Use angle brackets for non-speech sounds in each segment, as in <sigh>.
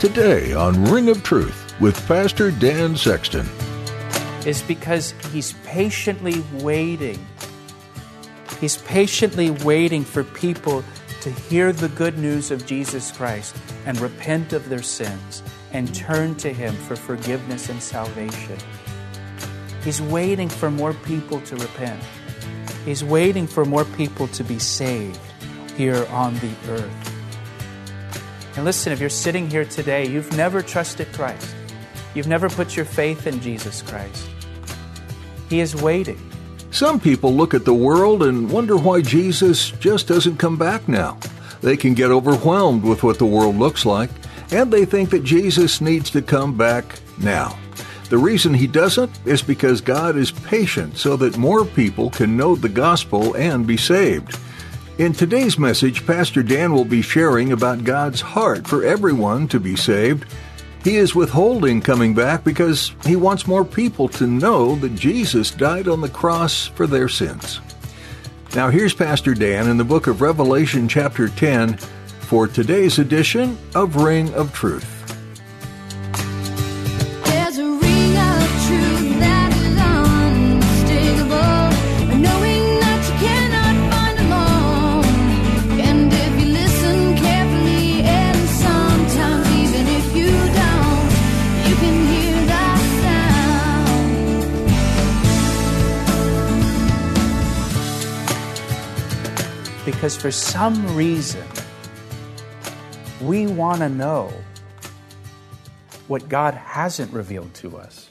Today on Ring of Truth with Pastor Dan Sexton. Is because he's patiently waiting. He's patiently waiting for people to hear the good news of Jesus Christ and repent of their sins and turn to him for forgiveness and salvation. He's waiting for more people to repent. He's waiting for more people to be saved here on the earth. And listen, if you're sitting here today, you've never trusted Christ, you've never put your faith in Jesus Christ. He is waiting. Some people look at the world and wonder why Jesus just doesn't come back now. They can get overwhelmed with what the world looks like, and they think that Jesus needs to come back now. The reason he doesn't is because God is patient so that more people can know the gospel and be saved. In today's message, Pastor Dan will be sharing about God's heart for everyone to be saved. He is withholding coming back because he wants more people to know that Jesus died on the cross for their sins. Now, here's Pastor Dan in the book of Revelation, chapter 10, for today's edition of Ring of Truth. Because for some reason we want to know what God hasn't revealed to us.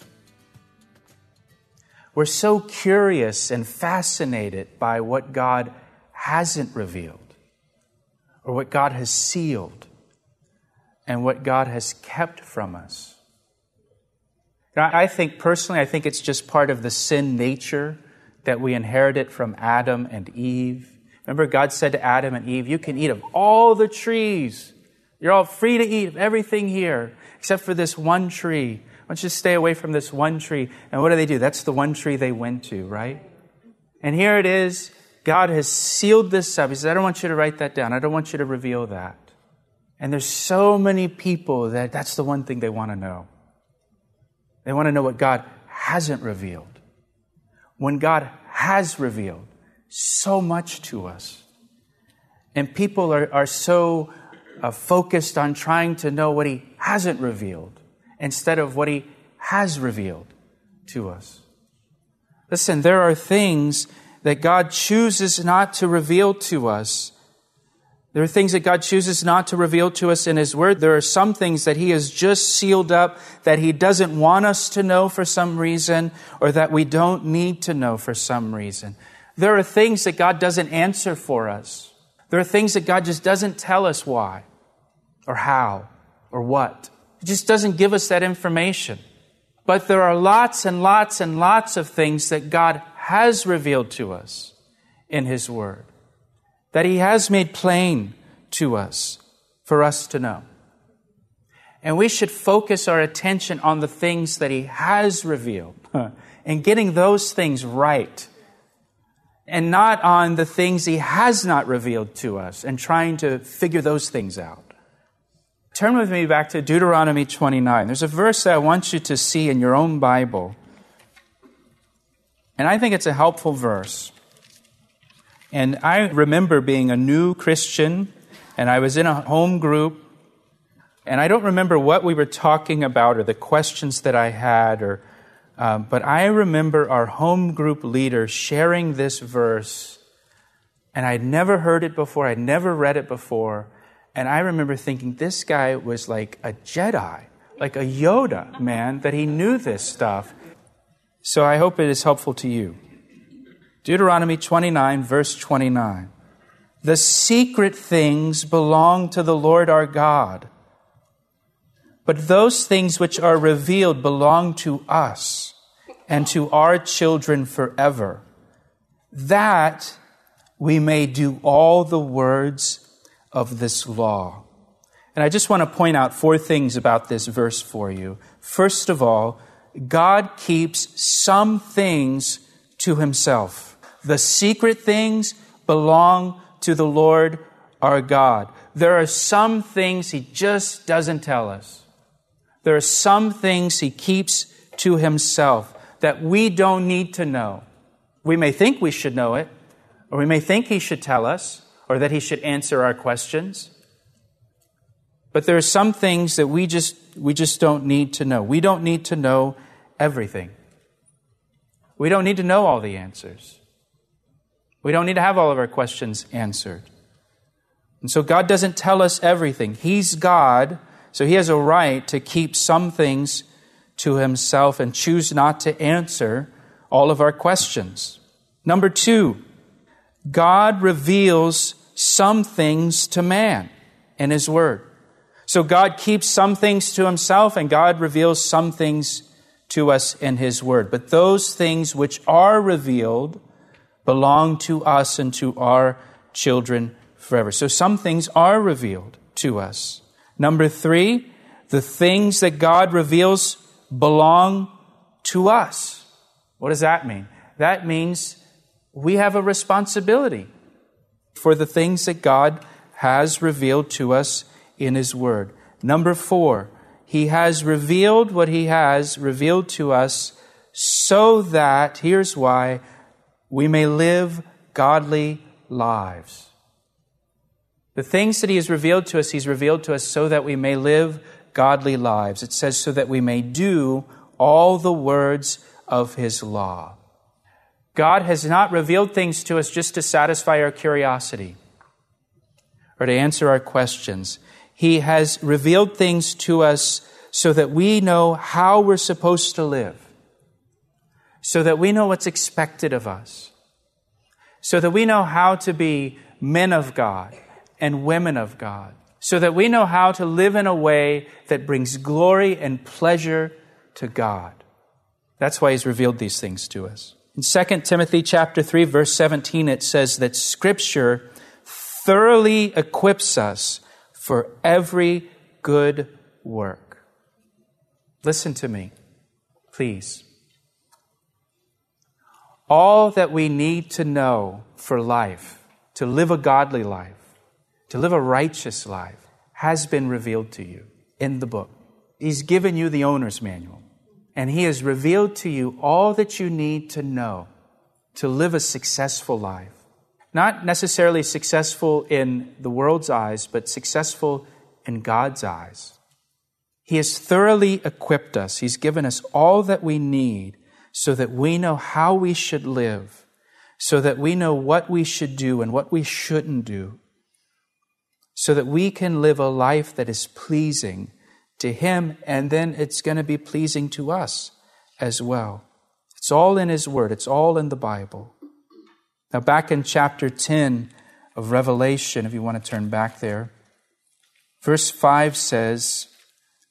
We're so curious and fascinated by what God hasn't revealed, or what God has sealed, and what God has kept from us. Now, I think personally, I think it's just part of the sin nature that we inherited from Adam and Eve Remember, God said to Adam and Eve, You can eat of all the trees. You're all free to eat of everything here, except for this one tree. Why don't you stay away from this one tree? And what do they do? That's the one tree they went to, right? And here it is. God has sealed this up. He says, I don't want you to write that down. I don't want you to reveal that. And there's so many people that that's the one thing they want to know. They want to know what God hasn't revealed. When God has revealed, so much to us. And people are, are so uh, focused on trying to know what He hasn't revealed instead of what He has revealed to us. Listen, there are things that God chooses not to reveal to us. There are things that God chooses not to reveal to us in His Word. There are some things that He has just sealed up that He doesn't want us to know for some reason or that we don't need to know for some reason. There are things that God doesn't answer for us. There are things that God just doesn't tell us why or how or what. He just doesn't give us that information. But there are lots and lots and lots of things that God has revealed to us in His Word, that He has made plain to us for us to know. And we should focus our attention on the things that He has revealed <laughs> and getting those things right and not on the things he has not revealed to us and trying to figure those things out. Turn with me back to Deuteronomy 29. There's a verse that I want you to see in your own Bible. And I think it's a helpful verse. And I remember being a new Christian, and I was in a home group, and I don't remember what we were talking about or the questions that I had or um, but I remember our home group leader sharing this verse, and I'd never heard it before, I'd never read it before. And I remember thinking, this guy was like a Jedi, like a Yoda, man, that he knew this stuff. So I hope it is helpful to you. Deuteronomy 29, verse 29. The secret things belong to the Lord our God, But those things which are revealed belong to us and to our children forever, that we may do all the words of this law. And I just want to point out four things about this verse for you. First of all, God keeps some things to himself. The secret things belong to the Lord our God. There are some things he just doesn't tell us. There are some things he keeps to himself that we don't need to know. We may think we should know it, or we may think he should tell us, or that he should answer our questions. But there are some things that we just, we just don't need to know. We don't need to know everything. We don't need to know all the answers. We don't need to have all of our questions answered. And so God doesn't tell us everything. He's God, so He has a right to keep some things to Himself and choose not to answer all of our questions. Number two, God reveals some things to man in His Word. So God keeps some things to Himself and God reveals some things to us in His Word. But those things which are revealed belong to us and to our children forever. So some things are revealed to us. Number three, the things that God reveals belong to us. What does that mean? That means we have a responsibility for the things that God has revealed to us in His Word. Number four, He has revealed what He has revealed to us so that, here's why, we may live godly lives. The things that He has revealed to us, He's revealed to us so that we may live godly lives. It says, so that we may do all the words of His law. God has not revealed things to us just to satisfy our curiosity or to answer our questions. He has revealed things to us so that we know how we're supposed to live, so that we know what's expected of us, so that we know how to be men of God and women of God, so that we know how to live in a way that brings glory and pleasure to God. That's why he's revealed these things to us. In 2 Timothy chapter 3 verse 17 it says that scripture thoroughly equips us for every good work. Listen to me, please. All that we need to know for life, to live a godly life, to live a righteous life has been revealed to you in the book. He's given you the owner's manual, and He has revealed to you all that you need to know to live a successful life. Not necessarily successful in the world's eyes, but successful in God's eyes. He has thoroughly equipped us. He's given us all that we need so that we know how we should live, so that we know what we should do and what we shouldn't do so that we can live a life that is pleasing to Him, and then it's going to be pleasing to us as well. It's all in His Word, it's all in the Bible. Now, back in chapter 10 of Revelation, if you want to turn back there, verse 5 says,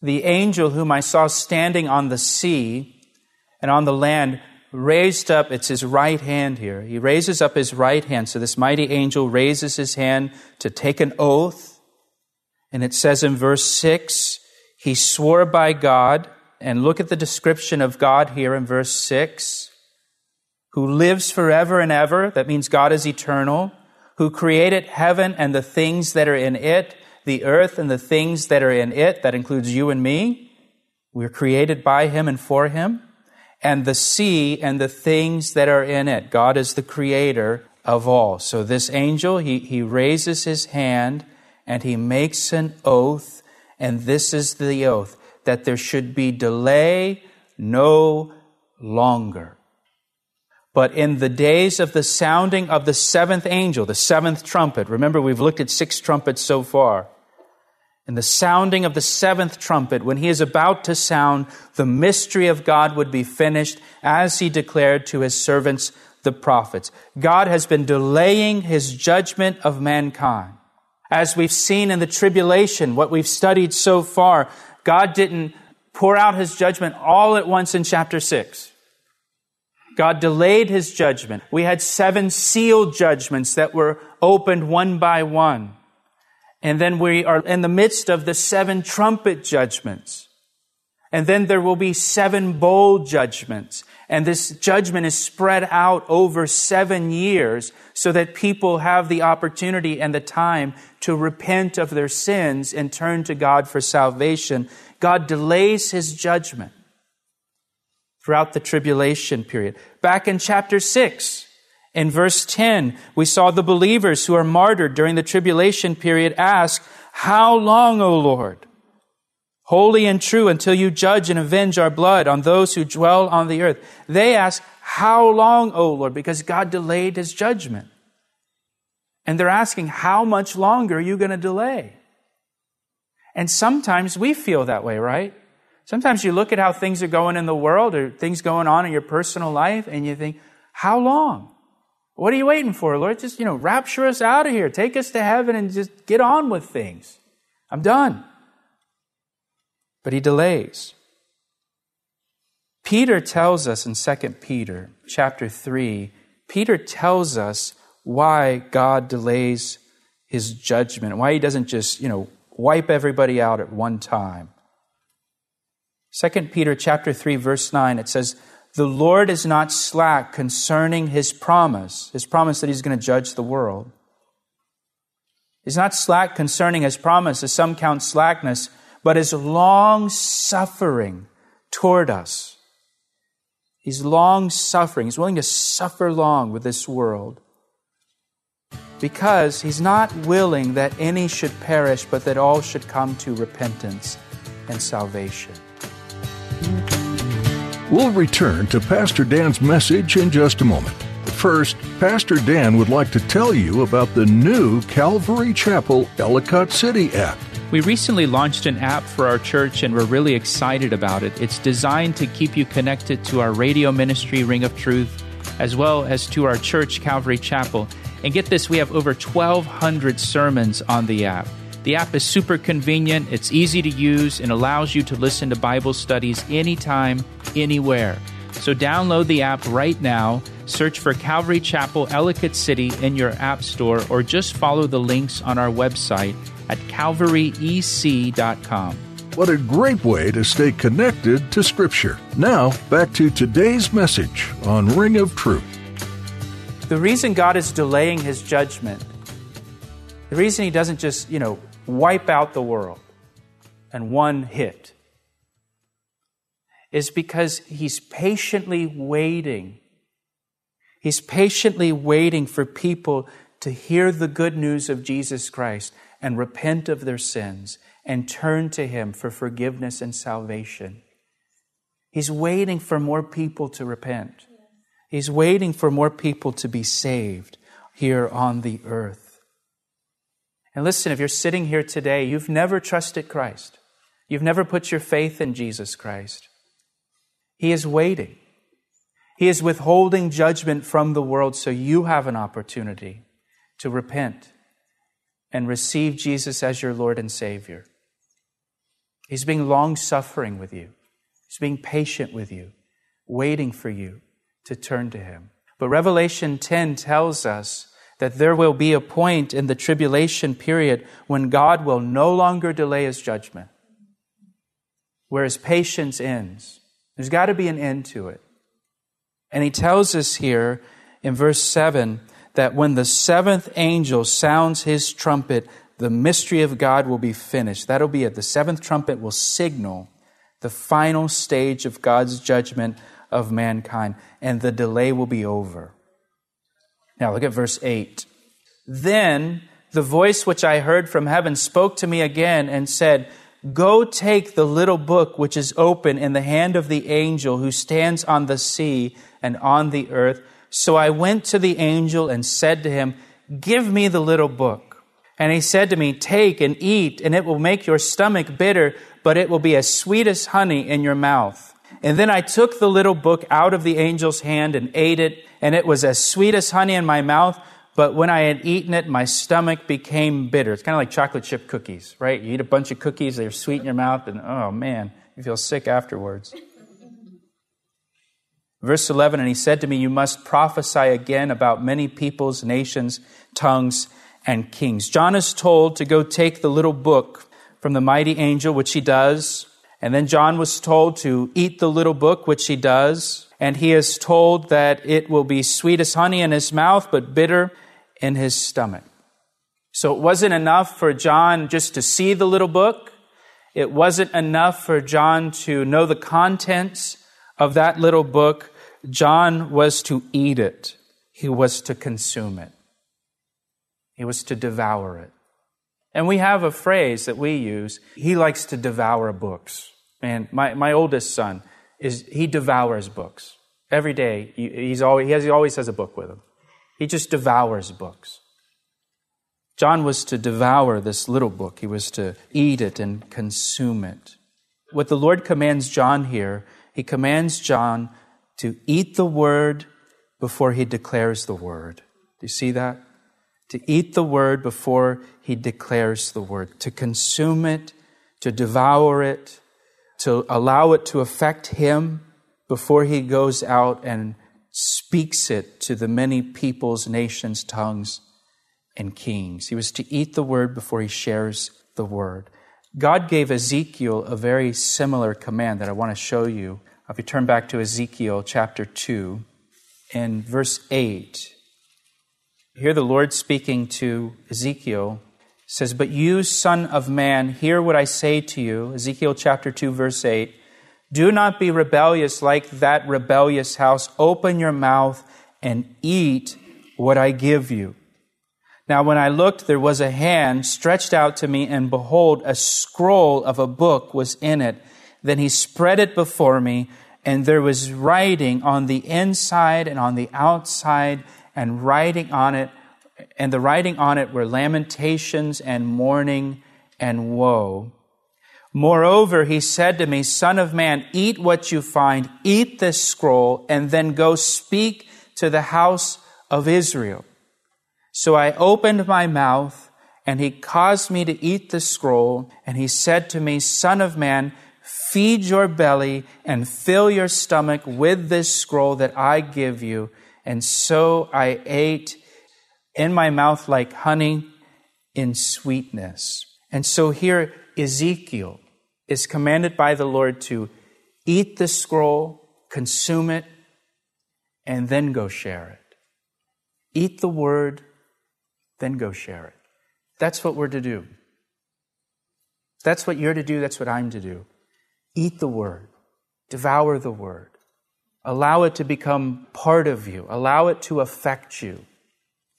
The angel whom I saw standing on the sea and on the land raised up, it's his right hand here. He raises up his right hand. So this mighty angel raises his hand to take an oath. And it says in verse 6, he swore by God. And look at the description of God here in verse 6 who lives forever and ever. That means God is eternal. Who created heaven and the things that are in it, the earth and the things that are in it. That includes you and me. We're created by him and for him and the sea and the things that are in it. God is the creator of all. So this angel, he, he raises his hand and he makes an oath, and this is the oath that there should be delay no longer. But in the days of the sounding of the seventh angel, the seventh trumpet, remember we've looked at six trumpets so far and the sounding of the seventh trumpet, when he is about to sound, the mystery of God would be finished as he declared to his servants, the prophets. God has been delaying his judgment of mankind. As we've seen in the tribulation, what we've studied so far, God didn't pour out his judgment all at once in chapter 6. God delayed his judgment. We had seven sealed judgments that were opened one by one. And then we are in the midst of the seven trumpet judgments. And then there will be seven bowl judgments. And this judgment is spread out over seven years so that people have the opportunity and the time to repent of their sins and turn to God for salvation. God delays his judgment throughout the tribulation period. Back in chapter 6, in verse 10, we saw the believers who are martyred during the tribulation period ask, How long, O Lord? Holy and true until you judge and avenge our blood on those who dwell on the earth. They ask, How long, O Lord? Because God delayed his judgment. And they're asking, How much longer are you going to delay? And sometimes we feel that way, right? Sometimes you look at how things are going in the world or things going on in your personal life and you think, how long? What are you waiting for, Lord? Just, you know, rapture us out of here. Take us to heaven and just get on with things. I'm done. But he delays. Peter tells us in 2 Peter chapter 3, Peter tells us why God delays his judgment, why he doesn't just, you know, wipe everybody out at one time. 2 Peter chapter 3 verse 9 it says the Lord is not slack concerning his promise his promise that he's going to judge the world. He's not slack concerning his promise as some count slackness but is long suffering toward us. He's long suffering he's willing to suffer long with this world because he's not willing that any should perish but that all should come to repentance and salvation We'll return to Pastor Dan's message in just a moment. First, Pastor Dan would like to tell you about the new Calvary Chapel Ellicott City app. We recently launched an app for our church and we're really excited about it. It's designed to keep you connected to our radio ministry, Ring of Truth, as well as to our church, Calvary Chapel. And get this, we have over 1,200 sermons on the app. The app is super convenient, it's easy to use, and allows you to listen to Bible studies anytime, anywhere. So download the app right now, search for Calvary Chapel Ellicott City in your app store, or just follow the links on our website at calvaryec.com. What a great way to stay connected to Scripture. Now, back to today's message on Ring of Truth. The reason God is delaying his judgment, the reason he doesn't just, you know, wipe out the world and one hit is because he's patiently waiting. He's patiently waiting for people to hear the good news of Jesus Christ and repent of their sins and turn to him for forgiveness and salvation. He's waiting for more people to repent. He's waiting for more people to be saved here on the earth. And listen, if you're sitting here today, you've never trusted Christ, you've never put your faith in Jesus Christ. He is waiting. He is withholding judgment from the world so you have an opportunity to repent and receive Jesus as your Lord and Savior. He's being long suffering with you, He's being patient with you, waiting for you to turn to Him. But Revelation 10 tells us that there will be a point in the tribulation period when God will no longer delay his judgment, where his patience ends. There's got to be an end to it. And he tells us here in verse 7 that when the seventh angel sounds his trumpet, the mystery of God will be finished. That'll be it. The seventh trumpet will signal the final stage of God's judgment of mankind, and the delay will be over. Now look at verse 8. Then the voice which I heard from heaven spoke to me again and said, Go take the little book which is open in the hand of the angel who stands on the sea and on the earth. So I went to the angel and said to him, Give me the little book. And he said to me, Take and eat, and it will make your stomach bitter, but it will be as sweet as honey in your mouth. And then I took the little book out of the angel's hand and ate it, and it was as sweet as honey in my mouth, But when I had eaten it, my stomach became bitter. It's kind of like chocolate chip cookies, right? You eat a bunch of cookies, they're sweet in your mouth, and oh man, you feel sick afterwards. Verse 11, and he said to me, You must prophesy again about many peoples, nations, tongues, and kings. John is told to go take the little book from the mighty angel, which he does. And then John was told to eat the little book, which he does. And he is told that it will be sweet as honey in his mouth, but bitter in his stomach. So it wasn't enough for John just to see the little book. It wasn't enough for John to know the contents of that little book, John was to eat it, he was to consume it, he was to devour it. And we have a phrase that we use he likes to devour books. And my, my oldest son, is he devours books. Every day, he's always, he, has, he always has a book with him. He just devours books. John was to devour this little book, he was to eat it and consume it. What the Lord commands John here he commands John to eat the word before he declares the word. Do you see that? To eat the word before he declares the word, to consume it, to devour it, to allow it to affect him before he goes out and speaks it to the many peoples, nations, tongues, and kings. He was to eat the word before he shares the word. God gave Ezekiel a very similar command that I want to show you if you turn back to Ezekiel chapter 2, in verse 8, here the Lord speaking to Ezekiel says, But you, son of man, hear what I say to you. Ezekiel chapter 2, verse 8. Do not be rebellious like that rebellious house. Open your mouth and eat what I give you. Now, when I looked, there was a hand stretched out to me, and behold, a scroll of a book was in it. Then he spread it before me, and there was writing on the inside and on the outside, and writing on it, and the writing on it were lamentations and mourning and woe. Moreover, he said to me, Son of man, eat what you find, eat this scroll, and then go speak to the house of Israel. So I opened my mouth, and he caused me to eat the scroll, and he said to me, Son of man, Feed your belly and fill your stomach with this scroll that I give you. And so I ate in my mouth like honey in sweetness. And so here Ezekiel is commanded by the Lord to eat the scroll, consume it, and then go share it. Eat the word, then go share it. That's what we're to do. That's what you're to do. That's what I'm to do. Eat the word, devour the word, allow it to become part of you, allow it to affect you.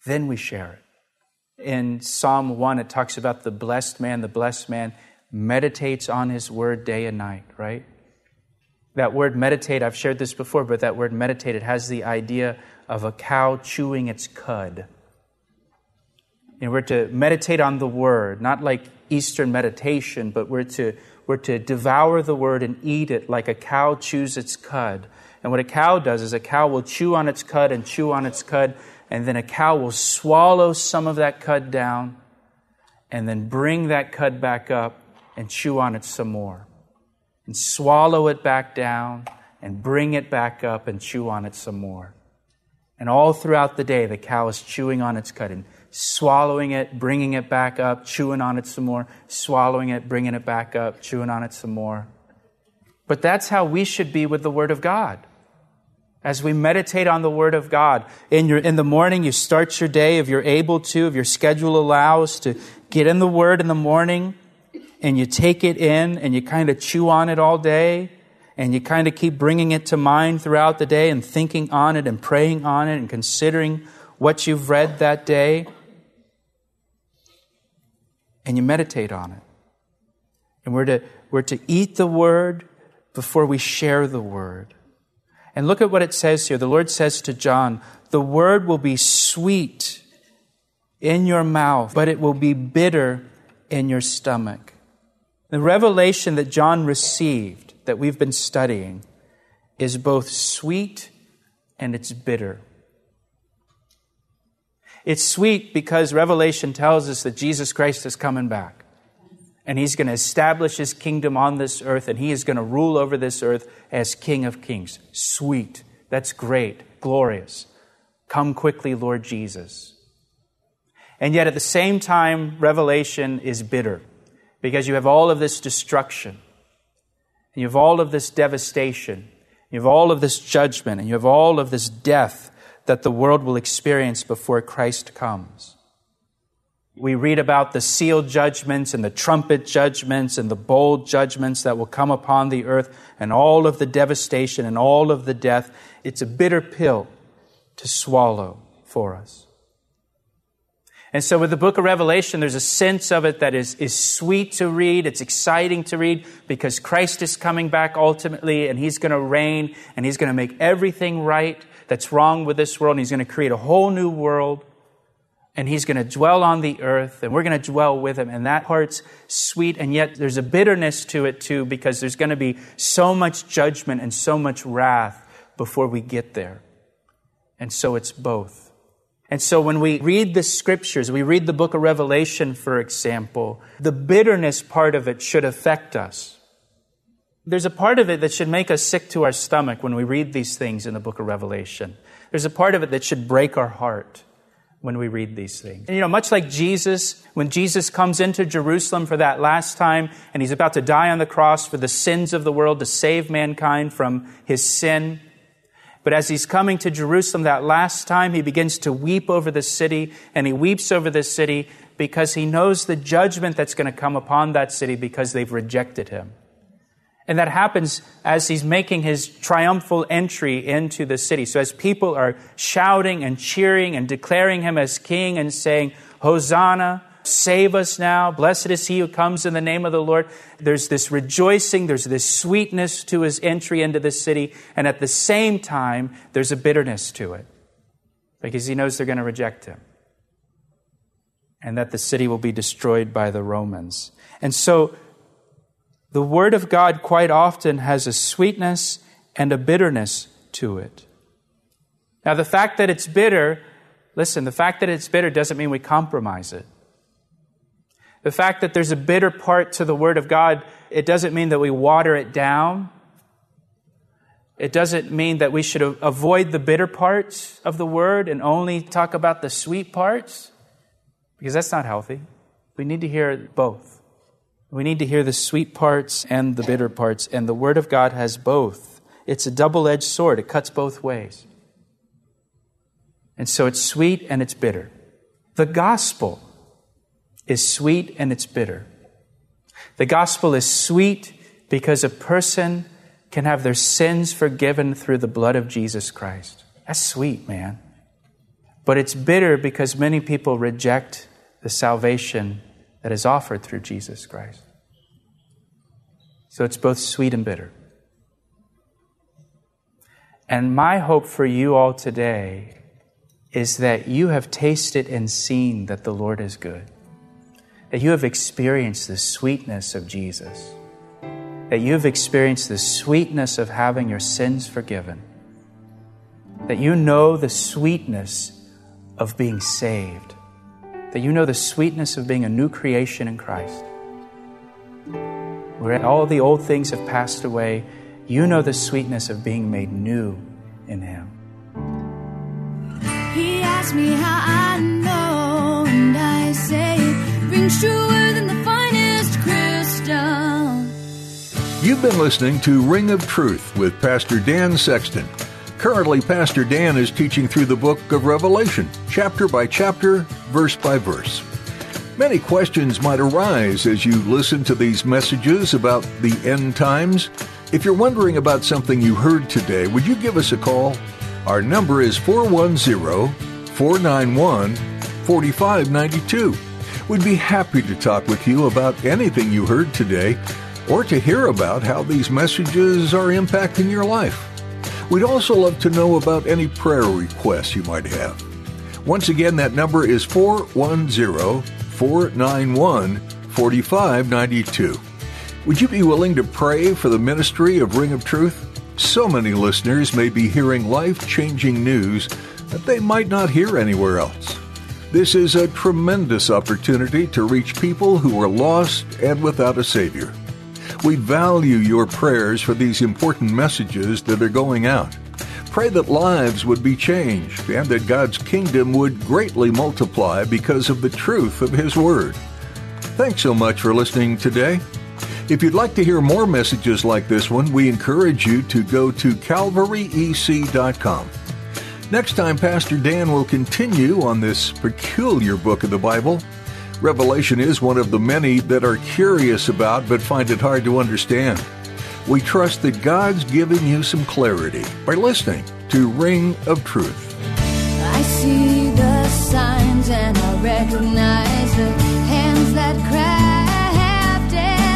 Then we share it. In Psalm 1, it talks about the blessed man. The blessed man meditates on his word day and night, right? That word meditate, I've shared this before, but that word meditate, it has the idea of a cow chewing its cud. And we're to meditate on the word, not like Eastern meditation, but we're to we're to devour the word and eat it like a cow chews its cud. And what a cow does is a cow will chew on its cud and chew on its cud, and then a cow will swallow some of that cud down and then bring that cud back up and chew on it some more. And swallow it back down and bring it back up and chew on it some more. And all throughout the day, the cow is chewing on its cud and swallowing it, bringing it back up, chewing on it some more, swallowing it, bringing it back up, chewing on it some more. But that's how we should be with the Word of God. As we meditate on the Word of God, in, your, in the morning, you start your day, if you're able to, if your schedule allows, to get in the Word in the morning, and you take it in, and you kind of chew on it all day, and you kind of keep bringing it to mind throughout the day, and thinking on it, and praying on it, and considering what you've read that day and you meditate on it. And we're to, we're to eat the word before we share the word. And look at what it says here. The Lord says to John, The word will be sweet in your mouth, but it will be bitter in your stomach. The revelation that John received, that we've been studying, is both sweet and it's bitter. It's sweet because Revelation tells us that Jesus Christ is coming back. And he's going to establish his kingdom on this earth, and he is going to rule over this earth as King of Kings. Sweet. That's great. Glorious. Come quickly, Lord Jesus. And yet, at the same time, Revelation is bitter because you have all of this destruction, and you have all of this devastation, you have all of this judgment, and you have all of this death that the world will experience before Christ comes. We read about the seal judgments and the trumpet judgments and the bowl judgments that will come upon the earth and all of the devastation and all of the death. It's a bitter pill to swallow for us. And so with the book of Revelation, there's a sense of it that is, is sweet to read. It's exciting to read because Christ is coming back ultimately and he's going to reign and he's going to make everything right that's wrong with this world and he's going to create a whole new world and he's going to dwell on the earth and we're going to dwell with him and that part's sweet and yet there's a bitterness to it too because there's going to be so much judgment and so much wrath before we get there and so it's both and so when we read the scriptures, we read the book of Revelation, for example, the bitterness part of it should affect us. There's a part of it that should make us sick to our stomach when we read these things in the book of Revelation. There's a part of it that should break our heart when we read these things. And you know, much like Jesus, when Jesus comes into Jerusalem for that last time and he's about to die on the cross for the sins of the world to save mankind from his sin, but as he's coming to Jerusalem that last time, he begins to weep over the city, and he weeps over the city because he knows the judgment that's going to come upon that city because they've rejected him. And that happens as he's making his triumphal entry into the city. So as people are shouting and cheering and declaring him as king and saying, Hosanna, Save us now. Blessed is he who comes in the name of the Lord. There's this rejoicing, there's this sweetness to his entry into the city, and at the same time, there's a bitterness to it because he knows they're going to reject him and that the city will be destroyed by the Romans. And so, the Word of God quite often has a sweetness and a bitterness to it. Now, the fact that it's bitter, listen, the fact that it's bitter doesn't mean we compromise it. The fact that there's a bitter part to the Word of God, it doesn't mean that we water it down. It doesn't mean that we should avoid the bitter parts of the Word and only talk about the sweet parts, because that's not healthy. We need to hear both. We need to hear the sweet parts and the bitter parts, and the Word of God has both. It's a double edged sword, it cuts both ways. And so it's sweet and it's bitter. The gospel is sweet and it's bitter. The gospel is sweet because a person can have their sins forgiven through the blood of Jesus Christ. That's sweet, man. But it's bitter because many people reject the salvation that is offered through Jesus Christ. So it's both sweet and bitter. And my hope for you all today is that you have tasted and seen that the Lord is good that you have experienced the sweetness of Jesus, that you have experienced the sweetness of having your sins forgiven, that you know the sweetness of being saved, that you know the sweetness of being a new creation in Christ. Where all the old things have passed away, you know the sweetness of being made new in Him. He asked me how I know, and I say, truer than the finest crystal. You've been listening to Ring of Truth with Pastor Dan Sexton. Currently, Pastor Dan is teaching through the book of Revelation, chapter by chapter, verse by verse. Many questions might arise as you listen to these messages about the end times. If you're wondering about something you heard today, would you give us a call? Our number is 410 491 4592. We'd be happy to talk with you about anything you heard today or to hear about how these messages are impacting your life. We'd also love to know about any prayer requests you might have. Once again, that number is 410 491 4592. Would you be willing to pray for the ministry of Ring of Truth? So many listeners may be hearing life changing news that they might not hear anywhere else. This is a tremendous opportunity to reach people who are lost and without a Savior. We value your prayers for these important messages that are going out. Pray that lives would be changed and that God's kingdom would greatly multiply because of the truth of His Word. Thanks so much for listening today. If you'd like to hear more messages like this one, we encourage you to go to calvaryec.com. Next time, Pastor Dan will continue on this peculiar book of the Bible. Revelation is one of the many that are curious about but find it hard to understand. We trust that God's giving you some clarity by listening to Ring of Truth. I see the signs and I recognize the hands that crafted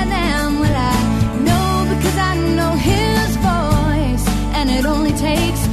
them. Well, I know because I know His voice, and it only takes